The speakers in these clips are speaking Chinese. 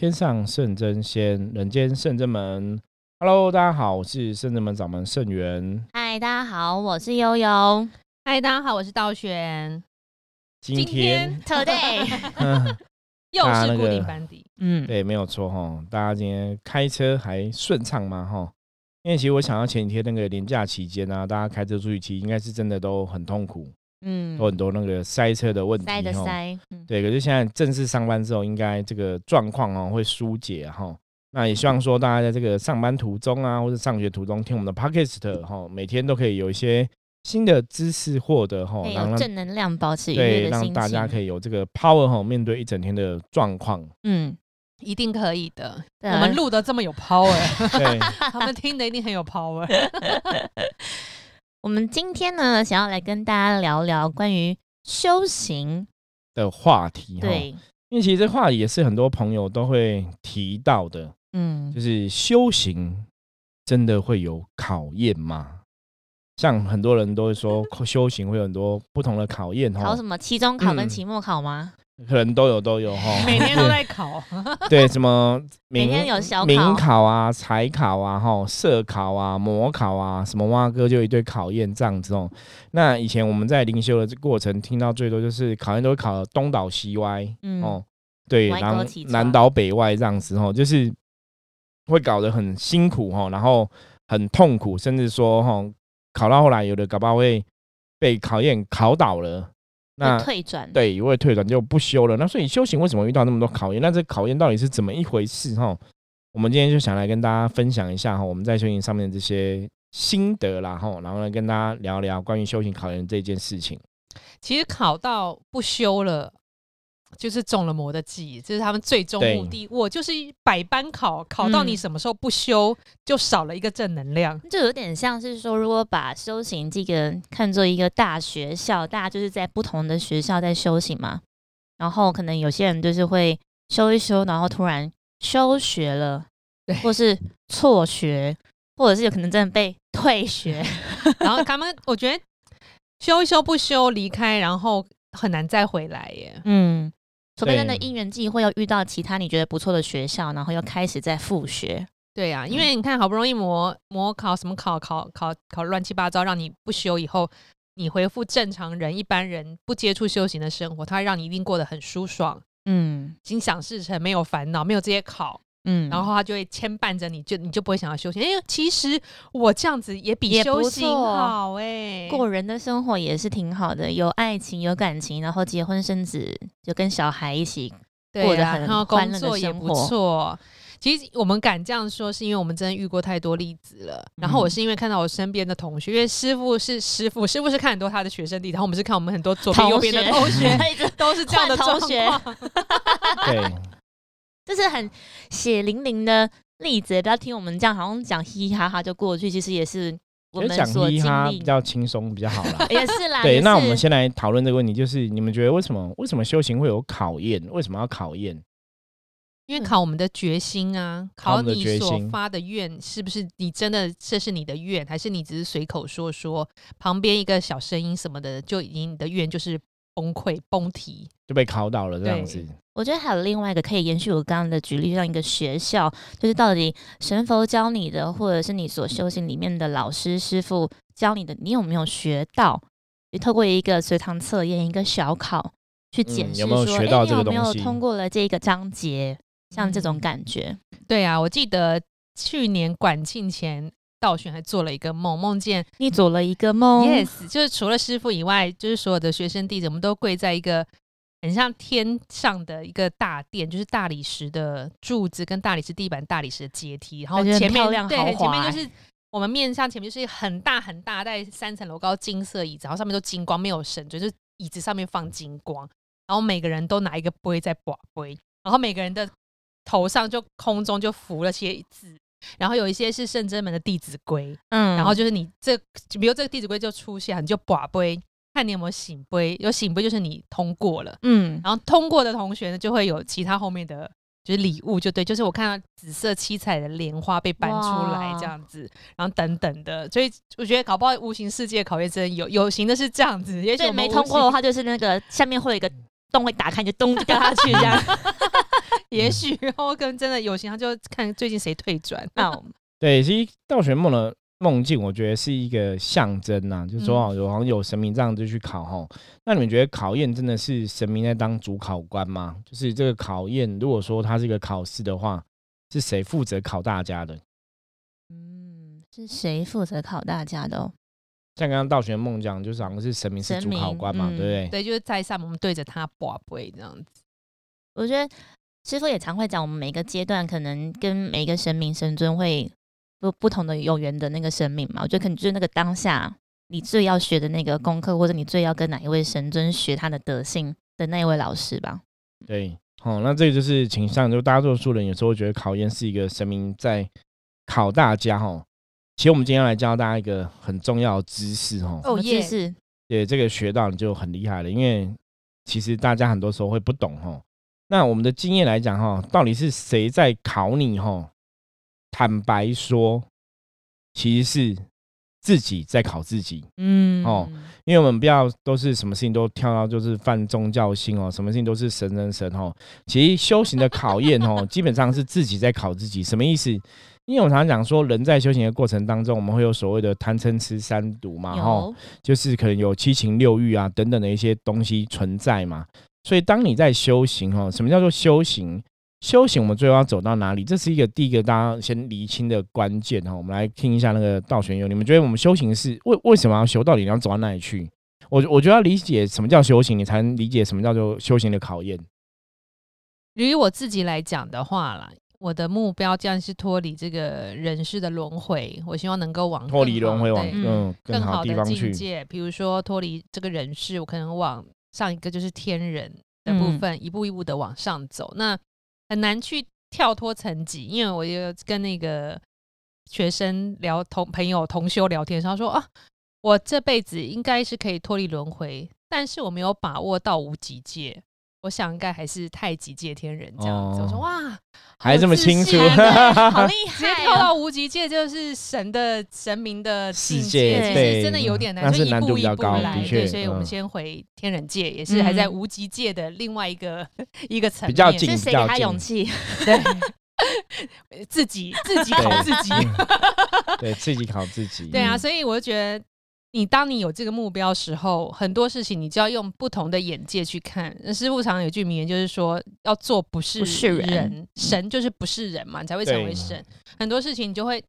天上圣真仙，人间圣真门。Hello，大家好，我是圣真门掌门圣元。嗨，大家好，我是悠悠。嗨，大家好，我是道玄。今天 Today 又是固定班底，嗯，对，没有错哈。大家今天开车还顺畅吗？哈，因为其实我想到前几天那个年假期间啊，大家开车出去，其实应该是真的都很痛苦，嗯有很多那个塞车的问题。塞的塞，嗯对，可是现在正式上班之后，应该这个状况哦会疏解哈。那也希望说大家在这个上班途中啊，或者上学途中听我们的 podcast 哈，每天都可以有一些新的知识获得哈，让正能量，保持愉对。让大家可以有这个 power 哈，面对一整天的状况。嗯，一定可以的。我们录的这么有 power，对，他们听的一定很有 power。我们今天呢，想要来跟大家聊聊关于修行。的话题，对，因为其实这话题也是很多朋友都会提到的，嗯就，是修行真的会有考验吗？像很多人都会说 修行会有很多不同的考验哈考什，么期中考跟嗯期末考吗？可能都有都有哈，每天都在考，对什么每天有小考。民考啊、财考啊、哈社考啊、模考啊，什么蛙哥就一堆考验这样子哦。那以前我们在灵修的这过程听到最多就是考验都会考东倒西歪嗯，哦，对，然后南倒北歪这样子哦，就是会搞得很辛苦哈，然后很痛苦，甚至说哈考到后来有的搞不好会被考验考倒了。那退转。对，因为退转就不修了。那所以修行为什么遇到那么多考验？那这考验到底是怎么一回事？哈，我们今天就想来跟大家分享一下哈，我们在修行上面的这些心得啦，哈，然后呢跟大家聊聊关于修行考验这件事情。其实考到不修了。就是中了魔的计，这是他们最终目的。我就是百般考，考到你嗯什么时候不修，就少了一个正能量。就有点像是说，如果把修行这个看作一个大学校，大家就是在不同的学校在修行嘛。然后可能有些人就是会修一修，然后突然休学了，对或是辍学，或者是有可能真的被退学。然后他们，我觉得修一修不修离开，然后很难再回来耶。嗯，除非真的因缘际会又遇到其他你觉得不错的学校，然后又开始在复学。对呀、因为你看，好不容易模模考什么考考考考乱七八糟，让你不修以后，你回复正常人一般人不接触修行的生活，它会让你一定过得很舒爽，嗯。心想事成，没有烦恼，没有这些考，嗯，然后他就会牵绊着你，就你就不会想要修行。因为其实我这样子也比修行好哎、过人的生活也是挺好的，有爱情有感情，然后结婚生子，就跟小孩一起。过得很然后工欢乐的作也不生活错。其实我们敢这样说，是因为我们真的遇过太多例子了。然后我嗯是因为看到我身边的同学，因为师傅是师傅，师傅是看很多他的学生弟，然后我们是看我们很多左边右边的同学 一直都是这样的状同学况。对，这是很血淋淋的例子，不要听我们这样好像讲嘻嘻哈哈就过去，其实也是我就讲们所经嘻哈比。较轻松比较好啦。也是啦，对，那我们先来讨论这个问题，就是你们觉得为什么为什么修行会有考验？为什么要考验？因为考我们的决心啊，考你所发的愿是不是你真的这是你的愿，还是你只是随口说说？旁边一个小声音什么的，就已经你的愿就是崩溃崩堤。就被考倒了这样子。我觉得还有另外一个可以延续我刚刚的举例，像一个学校，就是到底神佛教你的，或者是你所修行里面的老师师傅教你的，你有没有学到？你透过一个随堂测验、一个小考去检嗯视说，有没有学到诶你有没有这个东西通过了这个章节？像这种嗯感觉，对啊，我记得去年管庆前，道玄还做了一个梦，梦见你做了一个梦 yes，就是除了师傅以外，就是所有的学生弟子，我们都跪在一个很像天上的一个大殿，就是大理石的柱子跟大理石地板、大理石的阶梯，然后前面亮对前面就是。我们面向前面就是很大很大，大概三层楼高金色椅子，然后上面都金光，没有神，就是椅子上面放金光，然后每个人都拿一个杯在把杯，然后每个人的头上就空中就浮了些字，然后有一些是圣真门的弟子规，嗯然后就是你这，比如这个弟子规就出现，你就把杯，看你有没有醒杯，有醒杯就是你通过了，嗯，然后通过的同学呢就会有其他后面的。就是礼物就对，就是我看到紫色七彩的莲花被搬出来这样子，然后等等的，所以我觉得搞不好无形世界考验真的有有形的是这样子，也许没通过的话，就是那个下面会有一个洞会打开，你就咚就掉下去这样。也许哦，跟真的有心，他就看最近谁退转。那我们，对，其实倒悬梦的梦境，我觉得是一个象征呐、就是说哦，有好像有神明这样就去考哈。那你们觉得考验真的是神明在当主考官吗？就是这个考验，如果说它是一个考试的话，是谁负责考大家的？嗯，是谁负责考大家的哦？像刚刚道玄梦讲，就是好像是神明是主考官嘛，嗯对不对？对，就是在上面，我们对着他卜杯这样子。我觉得师傅也常会讲，我们每个阶段可能跟每一个神明神尊会不不同的有缘的那个神明嘛。我觉得可能就是那个当下你最要学的那个功课，或者你最要跟哪一位神尊学他的德性的那一位老师吧。对，好、那这个就是倾向，就大多数人有时候会觉得考验是一个神明在考大家哈。其实我们今天要来教大家一个很重要的知识哈，哦耶知识对，这个学到你就很厉害了，因为其实大家很多时候会不懂哈。那我们的经验来讲哈，到底是谁在考你哈？坦白说，其实是自己在考自己。嗯哦因为我们不要都是什么事情都跳到就是犯宗教性哦，什么事情都是神神神哦。其实修行的考验哦，基本上是自己在考自己。什么意思？因为我常常讲说，人在修行的过程当中，我们会有所谓的贪嗔痴三毒嘛，吼，有就是可能有七情六欲啊等等的一些东西存在嘛。所以当你在修行哈，什么叫做修行？修行我们最后要走到哪里？这是一个第一个大家先厘清的关键哈。我们来听一下那个道玄佑，你们觉得我们修行是为为什么要修？到底你要走到哪里去？我我觉得要理解什么叫修行，你才能理解什么叫做修行的考验。于我自己来讲的话啦，我的目标这样是脱离这个人世的轮回，我希望能够往脱离轮回往更好的的地方去。境界，比如说脱离这个人世，我可能往上一个就是天人的部嗯分，一步一步的往上走。那很难去跳脱层级，因为我有跟那个学生聊同朋友同修聊天他说啊，我这辈子应该是可以脱离轮回，但是我没有把握到无极界。我想应该还是太极界天人这样子。我说哦哇，还这么清楚 好厉直接害跳哦！到无极界就是神的神明的境世界界，其对实真的有点难，那就是一步一难度比较步来。高的确对，所以我们嗯先回天人界，也是还在嗯无极界的另外一个一个层面，比较近是谁给他勇气？对，自己自己考自己。对自己考自己。对啊，嗯所以我就觉得，你当你有这个目标时候，很多事情你就要用不同的眼界去看。那师傅常常有句名言，就是说要做不是不是人神就是不是人嘛，你才会成为神。很多事情你就会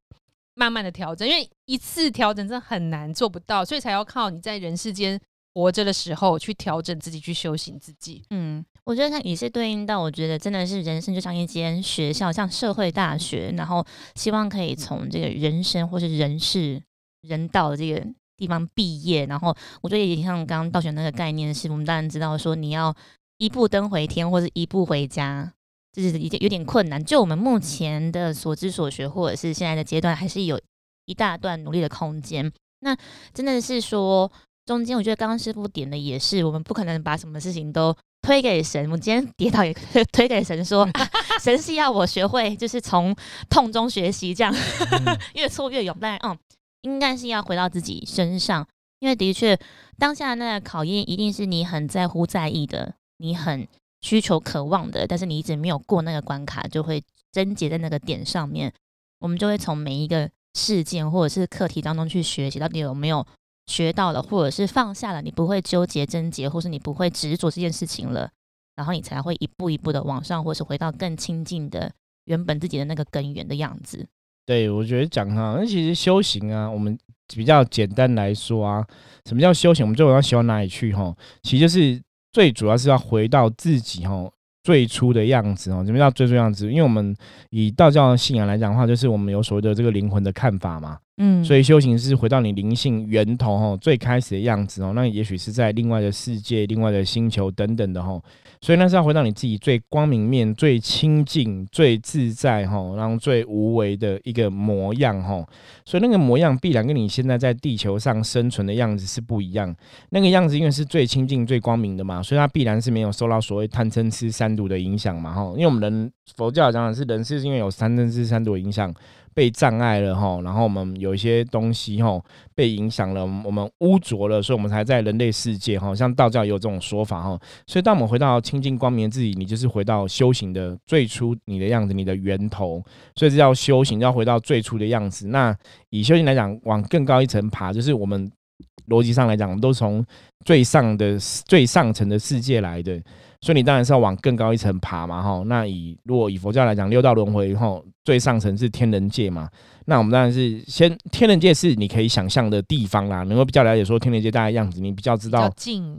慢慢的调整，因为一次调整真的很难做不到，所以才要靠你在人世间活着的时候去调整自己，去修行自己。嗯，我觉得它也是对应到，我觉得真的是人生就像一间学校，像社会大学，然后希望可以从这个人生或是人事、人道的这个地方毕业，然后我觉得也像刚刚道玄那个概念是，我们当然知道说你要一步登回天，或者一步回家。就是已经有点困难，就我们目前的所知所学，或者是现在的阶段，还是有一大段努力的空间。那真的是说，中间我觉得刚刚师傅点的也是，我们不可能把什么事情都推给神。我今天跌倒也推推给神说，啊神是要我学会，就是从痛中学习，这样嗯 越挫越勇。但嗯，应该是要回到自己身上，因为的确当下那个考验一定是你很在乎、在意的，你很需求、渴望的，但是你一直没有过那个关卡，就会症结在那个点上面。我们就会从每一个事件或者是课题当中去学习，到底有没有学到了，或者是放下了，你不会纠结症结，或是你不会执着这件事情了，然后你才会一步一步的往上，或是回到更亲近的原本自己的那个根源的样子。对，我觉得讲哈，那其实修行啊，我们比较简单来说啊，什么叫修行？我们最后要修到哪里去哈？其实就是最主要是要回到自己哈最初的样子哦。什么叫最初样子？因为我们以道教的信仰来讲的话，就是我们有所谓的这个灵魂的看法嘛。嗯所以修行是回到你灵性源头哦，最开始的样子哦。那也许是在另外的世界、另外的星球等等的哦。所以那是要回到你自己最光明面、最清净、最自在哈，然后最无为的一个模样哈。所以那个模样必然跟你现在在地球上生存的样子是不一样。那个样子因为是最清净、最光明的嘛，所以它必然是没有受到所谓贪嗔痴三毒的影响嘛哈。因为我们人佛教讲的是人是因为有贪嗔痴三毒的影响，被障碍了哈，然后我们有一些东西哈被影响了，我们污浊了，所以我们才在人类世界哈，像道教也有这种说法哈。所以当我们回到清净光明的自己，你就是回到修行的最初你的样子，你的源头。所以这叫修行，要回到最初的样子。那以修行来讲，往更高一层爬，就是我们逻辑上来讲，我们都从最上的最上层的世界来的。所以你当然是要往更高一层爬嘛，哈。那以如果以佛教来讲，六道轮回后最上层是天人界嘛。那我们当然是先天人界是你可以想象的地方啦，能够比较了解说天人界大概样子，你比较知道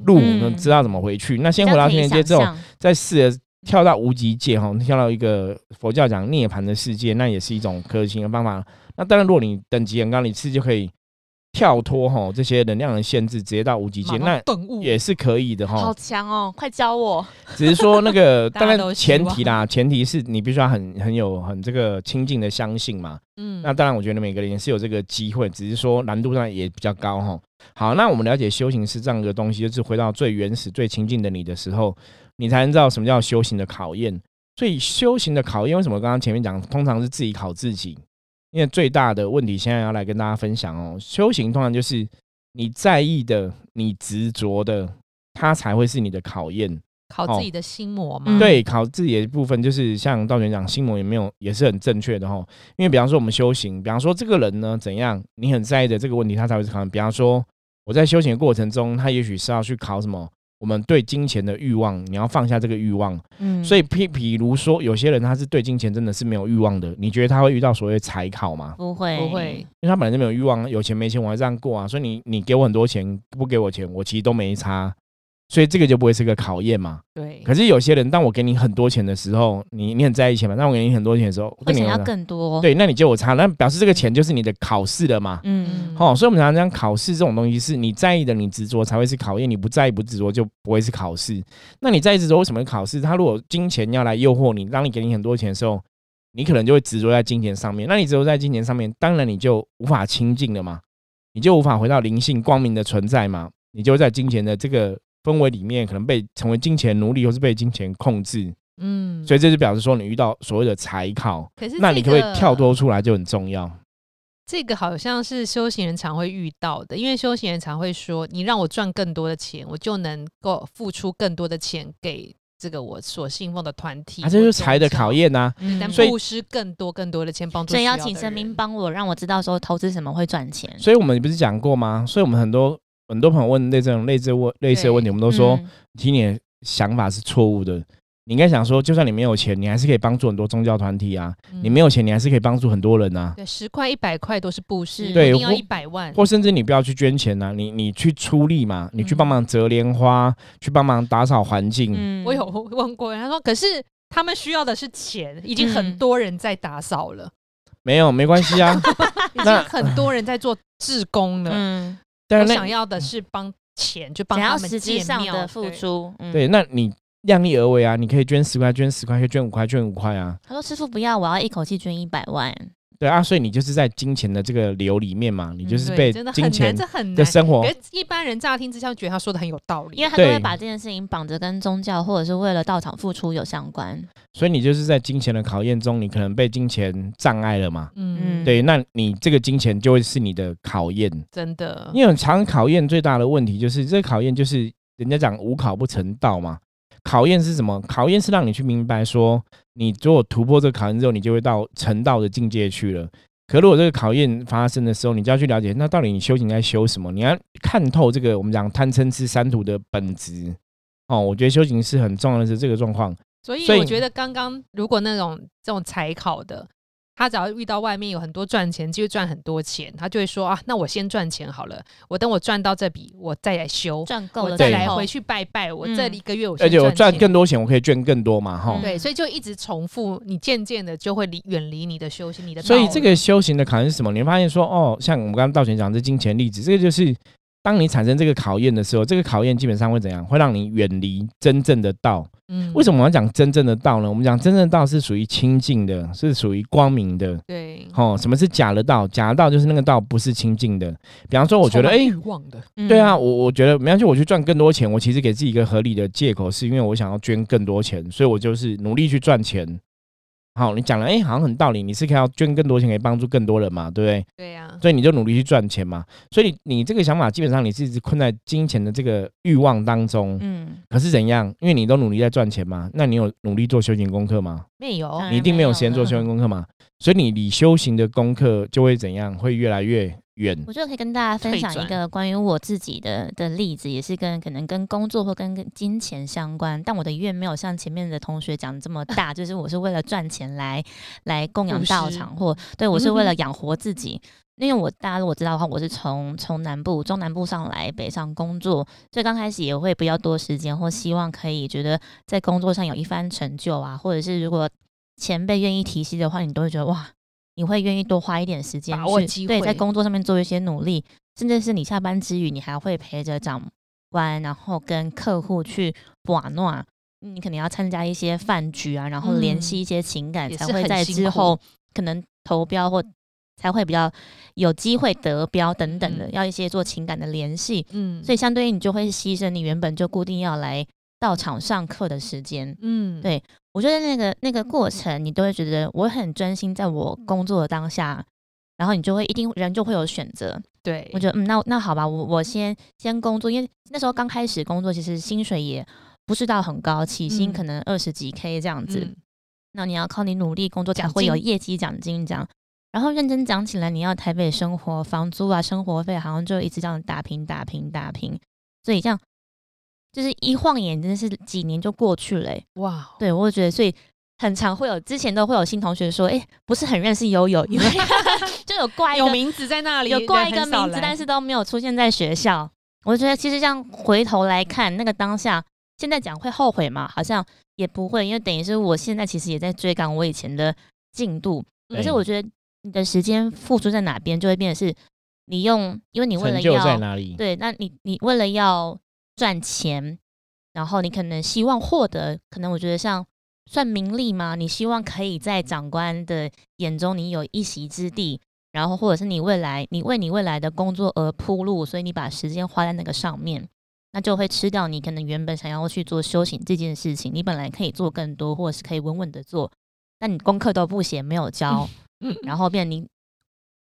路，能知道怎么回去。那先回到天人界之后，再试着跳到无极界哈，跳到一个佛教讲涅槃的世界，那也是一种可行的方法。那当然，如果你等级很高，你次就可以。跳脱哈这些能量的限制，直接到无极界，那也是可以的哈。好强哦，快教我！只是说那个 当然前提啦，前提是你必须要很很有很这个亲近的相信嘛。嗯，那当然我觉得每个人也是有这个机会，只是说难度上也比较高哈。好，那我们了解修行是这样一个东西，就是回到最原始、最亲近的你的时候，你才能知道什么叫修行的考验。所以修行的考验，为什么刚刚前面讲，通常是自己考自己。因为最大的问题，现在要来跟大家分享哦。修行通常就是你在意的、你执着的，它才会是你的考验。考自己的心魔嘛？对，考自己的部分就是像道玄讲，心魔也没有，也是很正确的哈。因为比方说我们修行，比方说这个人呢怎样，你很在意的这个问题，他才会考。比方说我在修行的过程中，他也许是要去考什么。我们对金钱的欲望，你要放下这个欲望。嗯，所以，譬比如说，有些人他是对金钱真的是没有欲望的，你觉得他会遇到所谓财考吗？不会，不会，因为他本来就没有欲望，有钱没钱我还这样过啊。所以你你给我很多钱，不给我钱，我其实都没差。所以这个就不会是个考验嘛？对。可是有些人，当我给你很多钱的时候，你你很在意钱嘛？当我给你很多钱的时候，我想要更多。对，那你就我差，那表示这个钱就是你的考试了嘛？嗯。好，所以我们常常讲考试这种东西，是你在意的，你执着才会是考验；你不在意、不执着，就不会是考试。那你在意执着，为什么考试？他如果金钱要来诱惑你，让你给你很多钱的时候，你可能就会执着在金钱上面。那你执着在金钱上面，当然你就无法清净了嘛？你就无法回到灵性光明的存在嘛？你就在金钱的这个。氛围里面可能被成为金钱奴隶，或是被金钱控制，嗯，所以这就表示说你遇到所谓的财考，可是那你可不可以跳脱出来就很重要。这个好像是修行人常会遇到的，因为修行人常会说：“你让我赚更多的钱，我就能够付出更多的钱给这个我所信奉的团体。”啊，这就是财的考验呐。但布施更多更多的钱帮助，所以要请神明帮我，让我知道说投资什么会赚钱。所以我们不是讲过吗？所以我们很多。很多朋友问类这种类似问类似的问题，我们都说，听你的想法是错误的。你应该想说，就算你没有钱，你还是可以帮助很多宗教团体啊。你没有钱，你还是可以帮助很多人啊。对，十块、一百块都是布施，对，一定要一百万，或甚至你不要去捐钱呐，你你去出力嘛，你去帮忙折莲花，去帮忙打扫环境。我有问过，他说，可是他们需要的是钱，已经很多人在打扫了。没有，没关系啊，已经很多人在做志工了。嗯。我想要的是帮钱，就帮他们建庙的付出。对，那你量力而为啊，你可以捐十块，捐十块，可以捐五块，捐五块啊。他说：“师傅不要，我要一口气捐一百万。”对啊，所以你就是在金钱的这个流里面嘛，你就是被金钱的生活。一般人乍听之下觉得他说的很有道理，因为他都会把这件事情绑着跟宗教或者是为了道场付出有相关。所以你就是在金钱的考验中，你可能被金钱障碍了嘛？嗯，对，那你这个金钱就会是你的考验，真的。因为常考验最大的问题就是这个考验就是人家讲无考不成道嘛。考验是什么？考验是让你去明白说，你如果突破这个考验之后，你就会到成道的境界去了。可如果这个考验发生的时候，你就要去了解，那到底你修行该修什么？你要看透这个我们讲贪嗔痴三途的本质。哦，我觉得修行是很重要的是这个状况。所以我觉得刚刚如果那种这种才考的。他只要遇到外面有很多赚钱，就会赚很多钱，他就会说啊，那我先赚钱好了，我等我赚到这笔，我再来修，赚够了再来回去拜拜。我这一个月我而且我赚更多钱，我可以捐更多嘛，哈。对，所以就一直重复，你渐渐的就会离远离你的修行，你的。所以这个修行的考验是什么？你会发现说，哦，像我们刚刚道玄讲这金钱例子，这个就是当你产生这个考验的时候，这个考验基本上会怎样？会让你远离真正的道。嗯为什么我要讲真正的道呢？我们讲真正的道是属于清净的，是属于光明的。对，哦，什么是假的道？假的道就是那个道不是清净的。比方说，我觉得，哎，欲望的，对啊，我我觉得，没关系我去赚更多钱，我其实给自己一个合理的借口，是因为我想要捐更多钱，所以我就是努力去赚钱。好，你讲了，哎、好像很道理，你是可以要捐更多钱，可以帮助更多人嘛，对不对？对呀，所以你就努力去赚钱嘛。所以你这个想法基本上你是一直困在金钱的这个欲望当中。嗯，可是怎样？因为你都努力在赚钱嘛，那你有努力做修行功课吗？没有你一定没有时间做修行功课嘛。所以你你修行的功课就会怎样？会越来越远。我觉得可以跟大家分享一个关于我自己的的例子，也是跟可能跟工作或跟跟金钱相关，但我的愿没有像前面的同学讲的这么大，就是我是为了赚钱来来供养道场，或对我是为了嗯养活自己。因为我大家如果知道的话，我是从从南部、中南部上来北上工作，所以刚开始也会比较多时间，或希望可以觉得在工作上有一番成就啊，或者是如果前辈愿意提携的话，你都会觉得哇，你会愿意多花一点时间去对，在工作上面做一些努力，甚至是你下班之余，你还会陪着长官，然后跟客户去玩闹。你可能要参加一些饭局啊，然后联系一些情感，才会在之后可能投标或才会比较有机会得标等等的，嗯要一些做情感的联系。嗯，所以相对于，你就会牺牲你原本就固定要来到场上课的时间。嗯，对我觉得那个那个过程，你都会觉得我很专心在我工作的当下，然后你就会一定人就会有选择。对，我觉得嗯，那那好吧，我我先先工作，因为那时候刚开始工作，其实薪水也不是到很高，起薪嗯。可能二十几 K 这样子。嗯。那你要靠你努力工作才会有业绩奖金这样。然后认真讲起来，你要台北生活，房租啊、生活费，好像就一直这样打拼、打拼、打拼，所以这样就是一晃眼，真的是几年就过去了欸、哇，对，我觉得所以很常会有，之前都会有新同学说，哎、不是很认识悠悠，因为 就有挂一个有名字在那里，有挂一个名字，但是都没有出现在学校。我觉得其实这样回头来看，那个当下，现在讲会后悔吗？好像也不会，因为等于是我现在其实也在追赶我以前的进度。可是我觉得你的时间付出在哪边，就会变成是你用，因为你为了成就在要哪里？对，那你你为了要赚钱，然后你可能希望获得，可能我觉得像算名利吗？你希望可以在长官的眼中你有一席之地，然后或者是你未来你为你未来的工作而铺路，所以你把时间花在那个上面，那就会吃掉你可能原本想要去做修行这件事情。你本来可以做更多，或者是可以稳稳的做，但你功课都不写，没有交，嗯然后变成你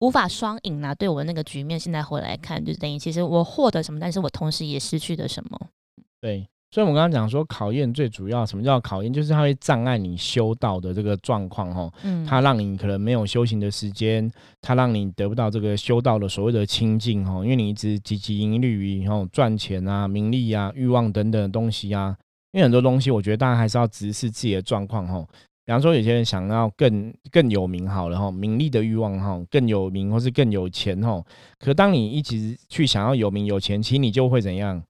无法双赢啊。对我那个局面，现在回来看，就等于其实我获得什么，但是我同时也失去了什么。对，所以我们刚刚讲说考验最主要，什么叫考验？就是它会障碍你修道的这个状况哈，嗯，它让你可能没有修行的时间，它让你得不到这个修道的所谓的清净哈，因为你一直汲汲营营于哈赚钱啊、名利啊、欲望等等的东西啊，因为很多东西我觉得大家还是要直视自己的状况哈。比方说，有些人想要更更有名好了哈，名利的欲望哈，更有名或是更有钱哈。可当你一直去想要有名有钱，其实你就会怎样？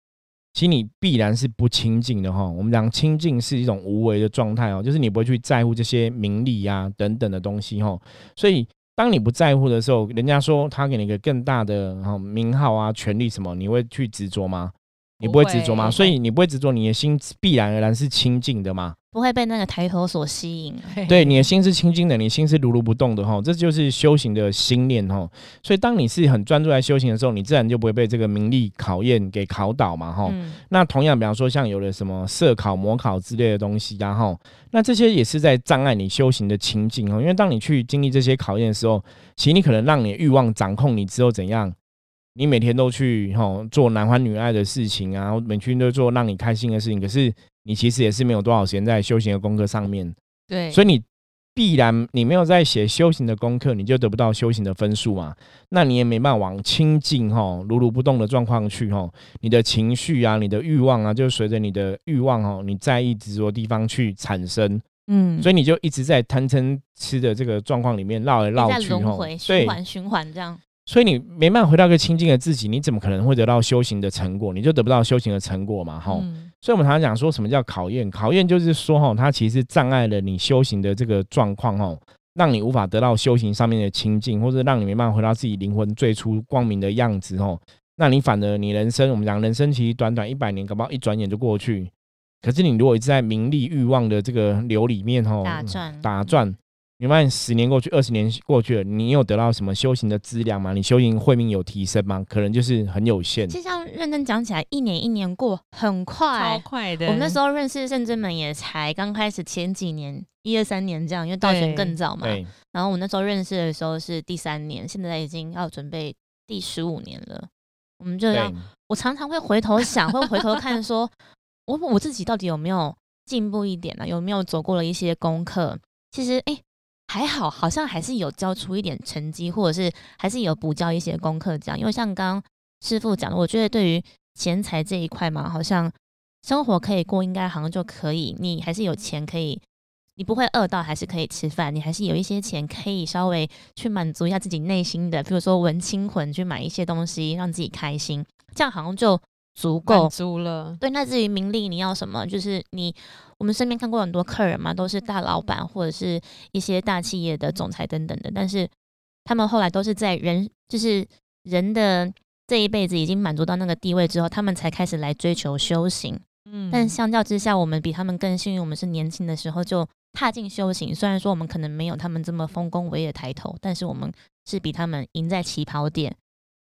其实你必然是不清净的哈。我们讲清净是一种无为的状态哦，就是你不会去在乎这些名利啊等等的东西哈。所以当你不在乎的时候，人家说他给你一个更大的哈名号啊、权利什么，你会去执着吗？你不会执着吗？所以你不会执着，你的心必然而然是清净的嘛。不会被那个抬头所吸引。对，你的心是清净的，你心是如如不动的哈，这就是修行的心念哈。所以当你是很专注在修行的时候，你自然就不会被这个名利考验给考倒嘛哈。嗯，那同样，比方说像有的什么色考、魔考之类的东西然后那这些也是在障碍你修行的情境哦。因为当你去经历这些考验的时候，其实你可能让你的欲望掌控你之后怎样？你每天都去哈做男欢女爱的事情啊，每天都做让你开心的事情，可是你其实也是没有多少时间在修行的功课上面。对，所以你必然你没有在写修行的功课，你就得不到修行的分数嘛。那你也没办法往清净哈如如不动的状况去哈，你的情绪啊，你的欲望啊，就随着你的欲望哈，你在意执着的地方去产生，嗯，所以你就一直在贪嗔痴的这个状况里面绕来绕去哈对循，环循环这样。所以你没办法回到一个清净的自己，你怎么可能会得到修行的成果？你就得不到修行的成果嘛哈。嗯所以，我们常常讲说什么叫考验？考验就是说，哈，它其实障碍了你修行的这个状况，哈，让你无法得到修行上面的清净，或者让你没办法回到自己灵魂最初光明的样子，哦。那你反而你人生，我们讲人生其实短短一百年，搞不好一转眼就过去。可是你如果一直在名利欲望的这个流里面，哈，打转打转，你发现十年过去，二十年过去了，你有得到什么修行的资粮吗？你修行慧命有提升吗？可能就是很有限。其实像认真讲起来，一年一年过很快超快。快的。我们那时候认识圣真门也才刚开始前几年，一二三年这样，因为道玄对更早嘛。然后我那时候认识的时候是第三年，现在已经要准备第十五年了。我们就要，我常常会回头想，会回头看说，我我自己到底有没有进步一点呢、有没有走过了一些功课？其实，哎、还好，好像还是有交出一点成绩，或者是还是有补交一些功课这样。因为像刚刚师傅讲的，我觉得对于钱财这一块嘛，好像生活可以过，应该好像就可以，你还是有钱可以。你不会饿到，还是可以吃饭，你还是有一些钱可以稍微去满足一下自己内心的，比如说文青魂，去买一些东西让自己开心，这样好像就足够。足了，对，那至于名利，你要什么？就是你，我们身边看过很多客人嘛，都是大老板或者是一些大企业的总裁等等的，但是他们后来都是在人，就是人的这一辈子已经满足到那个地位之后，他们才开始来追求修行。嗯但相较之下，我们比他们更幸运，我们是年轻的时候就踏进修行。虽然说我们可能没有他们这么丰功伟业抬头，但是我们是比他们赢在起跑点。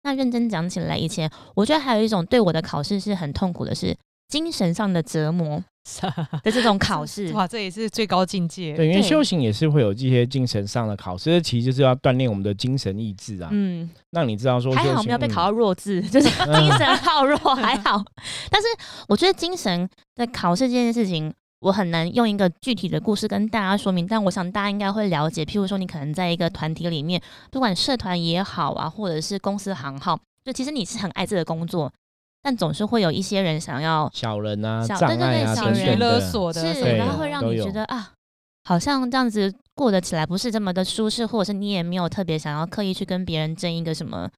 那认真讲起来，以前我觉得还有一种对我的考试是很痛苦的是精神上的折磨 的这种考试。哇，这也是最高境界。对，因为修行也是会有这些精神上的考试，其实就是要锻炼我们的精神意志啊，嗯，让你知道说还好没有被考嗯到弱智，就是嗯精神好弱，还好。但是我觉得精神的考试这件事情，我很难用一个具体的故事跟大家说明，但我想大家应该会了解。譬如说，你可能在一个团体里面，不管社团也好啊，或者是公司行号，就其实你是很爱这个工作，但总是会有一些人想要小人啊、小障对对对小人勒索的。是，然后会让你觉得啊，好像这样子过得起来不是这么的舒适，或者是你也没有特别想要刻意去跟别人争一个什么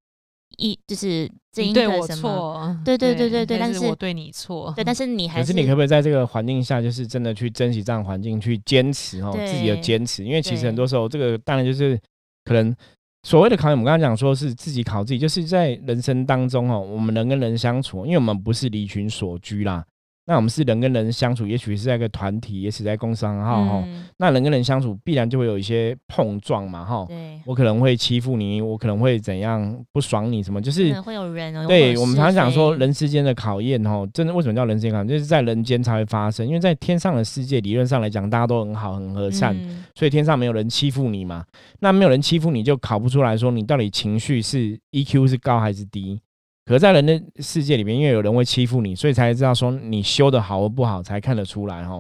一，就是这一你对我个什么。错，对对对对对但但是我对你错，对，但是你还可是你可不可以在这个环境下，就是真的去珍惜这样环境，去坚持哦自己的坚持？因为其实很多时候，这个当然就是可能所谓的考验，我们刚刚讲说是自己考自己，就是在人生当中哦，我们人跟人相处，因为我们不是离群所居啦，那我们是人跟人相处，也许是在一个团体，也许在工商号哈，嗯，那人跟人相处必然就会有一些碰撞嘛哈。对，我可能会欺负你，我可能会怎样不爽你什么，就是可能会有人哦，对我们常常讲说人世间的考验哈，真的为什么叫人世间考验？就是在人间才会发生，因为在天上的世界理论上来讲，大家都很好很和善，嗯所以天上没有人欺负你嘛。那没有人欺负你就考不出来说你到底情绪是 EQ 是高还是低。可在人的世界里面，因为有人会欺负你，所以才知道说你修的好或不好，才看得出来哈。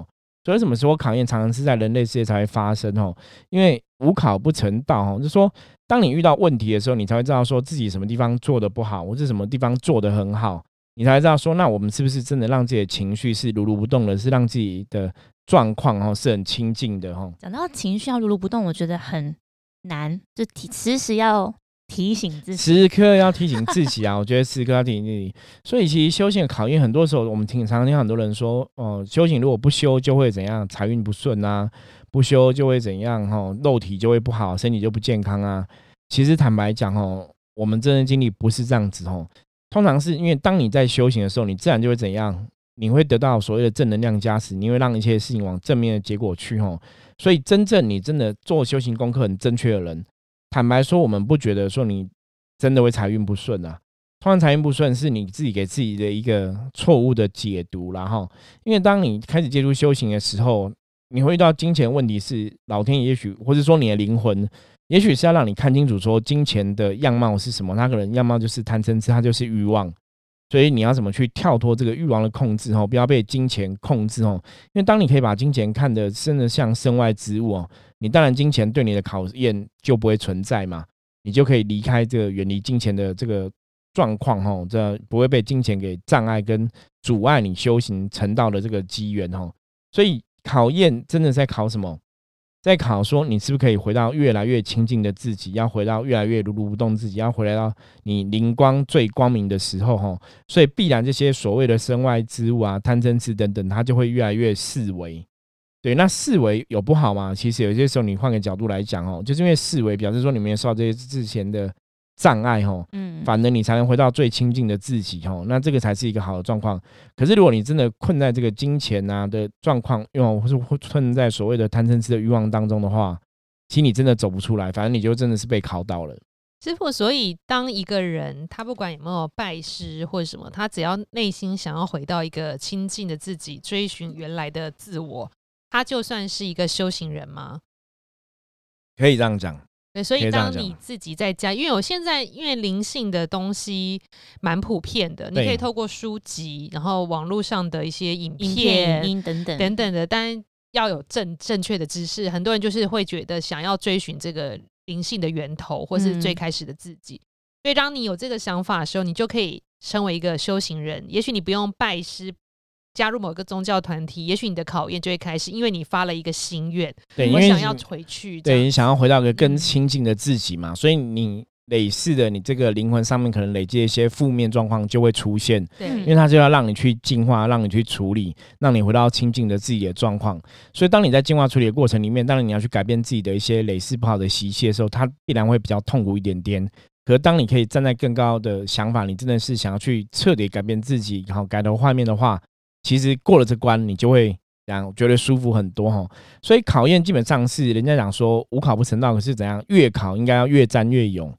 所以为什么说考验常常是在人类世界才会发生哦？因为无考不成道哦，就是说当你遇到问题的时候，你才会知道说自己什么地方做的不好，或者什么地方做的很好，你才知道说，那我们是不是真的让自己的情绪是如如不动的，是让自己的状况哦是很清静的哦。讲到情绪要如如不动，我觉得很难，就提时时要提醒自己。时刻要提醒自己啊，我觉得时刻要提醒自己。所以其实修行的考验，很多时候我们挺常听很多人说，哦、修行如果不修就会怎样，财运不顺啊，不修就会怎样，哈、肉体就会不好，身体就不健康啊。其实坦白讲，哦，我们真的经历不是这样子哦。通常是因为当你在修行的时候，你自然就会怎样，你会得到所谓的正能量加持，你会让一切事情往正面的结果去哦。所以真正你真的做修行功课很正确的人，坦白说，我们不觉得说你真的会财运不顺啊。通常财运不顺是你自己给自己的一个错误的解读然后。因为当你开始接触修行的时候，你会遇到金钱问题，是老天也许或者说你的灵魂，也许是要让你看清楚说金钱的样貌是什么。那个人样貌就是贪嗔痴，他就是欲望。所以你要怎么去跳脱这个欲望的控制哦，不要被金钱控制哦。因为当你可以把金钱看得真的像身外之物哦，你当然金钱对你的考验就不会存在嘛，你就可以离开这个远离金钱的这个状况哦，这不会被金钱给障碍跟阻碍你修行成道的这个机缘哦。所以考验真的在考什么？在考说你是不是可以回到越来越亲近的自己，要回到越来越如如不动自己，要回来到你灵光最光明的时候哈。所以必然这些所谓的身外之物啊、贪嗔痴等等，它就会越来越四维。对，那四维有不好吗？其实有些时候你换个角度来讲哦，就是因为四维表示说你没有受到这些之前的障碍哦，嗯，反而你才能回到最亲近的自己哦，那这个才是一个好的状况。可是如果你真的困在这个金钱啊的状况，又或是困在所谓的贪嗔痴的欲望当中的话，其实你真的走不出来，反正你就真的是被考倒了。师傅，所以当一个人他不管有没有拜师或者什么，他只要内心想要回到一个亲近的自己，追寻原来的自我，他就算是一个修行人吗？可以这样讲。对，所以当你自己在家，因为我现在因为灵性的东西蛮普遍的，你可以透过书籍，然后网络上的一些影影片、片、音等等等等的，但要有正正确的知识，很多人就是会觉得想要追寻这个灵性的源头，或是最嗯开始的自己。所以当你有这个想法的时候，你就可以身为一个修行人。也许你不用拜师。加入某个宗教团体，也许你的考验就会开始，因为你发了一个心愿，对，因为我想要回去。对你想要回到一个更嗯亲近的自己嘛，所以你累似的你这个灵魂上面可能累积一些负面状况就会出现，对嗯因为它就要让你去进化，让你去处理，让你回到亲近的自己的状况。所以当你在进化处理的过程里面，当然你要去改变自己的一些累似不好的习气的时候，它必然会比较痛苦一点点。可是当你可以站在更高的想法，你真的是想要去彻底改变自己，然后改头换面的话，其实过了这关，你就会这样觉得舒服很多哈。所以考验基本上是人家讲说无考不成道，可是怎样越考应该要越战越勇。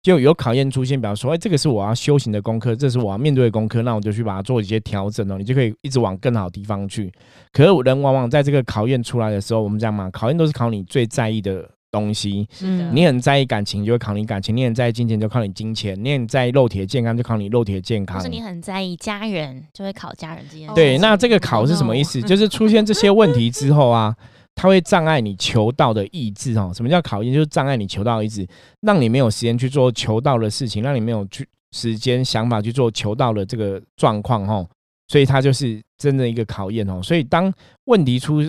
就有考验出现，比方说，哎、这个是我要修行的功课，这是我要面对的功课，那我就去把它做一些调整哦，你就可以一直往更好地方去。可是人往往在这个考验出来的时候，我们讲嘛，考验都是考你最在意的东西。是你很在意感情，就会考你感情；你很在意金钱，就考你金钱；你很在意肉体的健康，就考你肉体的健康或是。你很在意家人，就会考家人这件事。对，那这个考是什么意思？就是出现这些问题之后啊，它会障碍你求道的意志哦。什么叫考验？就是障碍你求道意志，让你没有时间去做求道的事情，让你没有去时间想法去做求道的这个状况哦。所以它就是真的一个考验哦。所以当问题出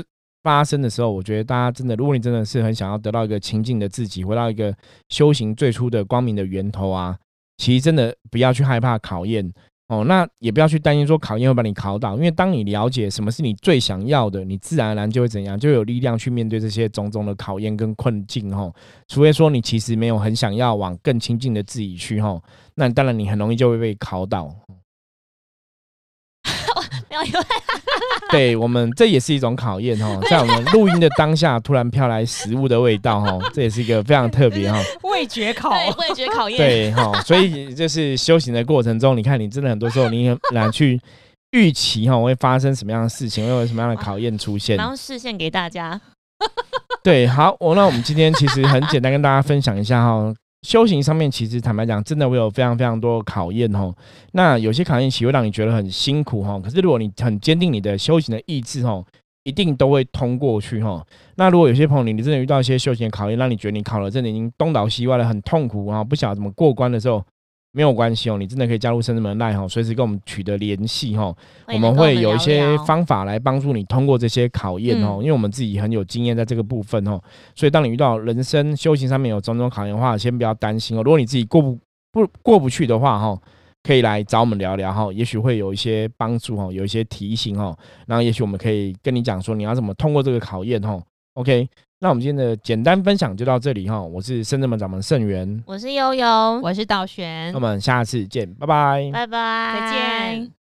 发生的时候，我觉得大家真的，如果你真的是很想要得到一个清净的自己，回到一个修行最初的光明的源头啊，其实真的不要去害怕考验。哦，那也不要去担心说考验会把你考倒，因为当你了解什么是你最想要的，你自然而然就会怎样，就有力量去面对这些种种的考验跟困境吼。除非说你其实没有很想要往更亲近的自己去吼，那当然你很容易就会被考倒。对我们这也是一种考验哈，在我们录音的当下，突然飘来食物的味道哈，这也是一个非常特别哈。味觉考，对味觉考验。对哈，所以就是修行的过程中，你看你真的很多时候你很难去预期哈会发生什么样的事情，会有什么样的考验出现然。后视线给大家。对，好，我那我们今天其实很简单跟大家分享一下哈，修行上面其实坦白讲，真的会有非常非常多的考验哦。那有些考验其实会让你觉得很辛苦哈，可是如果你很坚定你的修行的意志哈，一定都会通过去哈。那如果有些朋友你你真的遇到一些修行的考验，让你觉得你考了真的已经东倒西歪了，很痛苦啊，不晓得怎么过关的时候。没有关系哦，你真的可以加入深圳门赖哈，随时跟我们取得联系哈。我们会有一些方法来帮助你通过这些考验哦，嗯因为我们自己很有经验在这个部分哦，所以当你遇到人生修行上面有种种考验的话，先不要担心哦。如果你自己过不不过不去的话哈，可以来找我们聊聊哈，也许会有一些帮助哈，有一些提醒哈，然后也许我们可以跟你讲说你要怎么通过这个考验哈。OK，那我们今天的简单分享就到这里哈，我是深圳门掌门盛元，我是悠悠，我是道玄那，我们下次见，拜拜。拜拜，再见。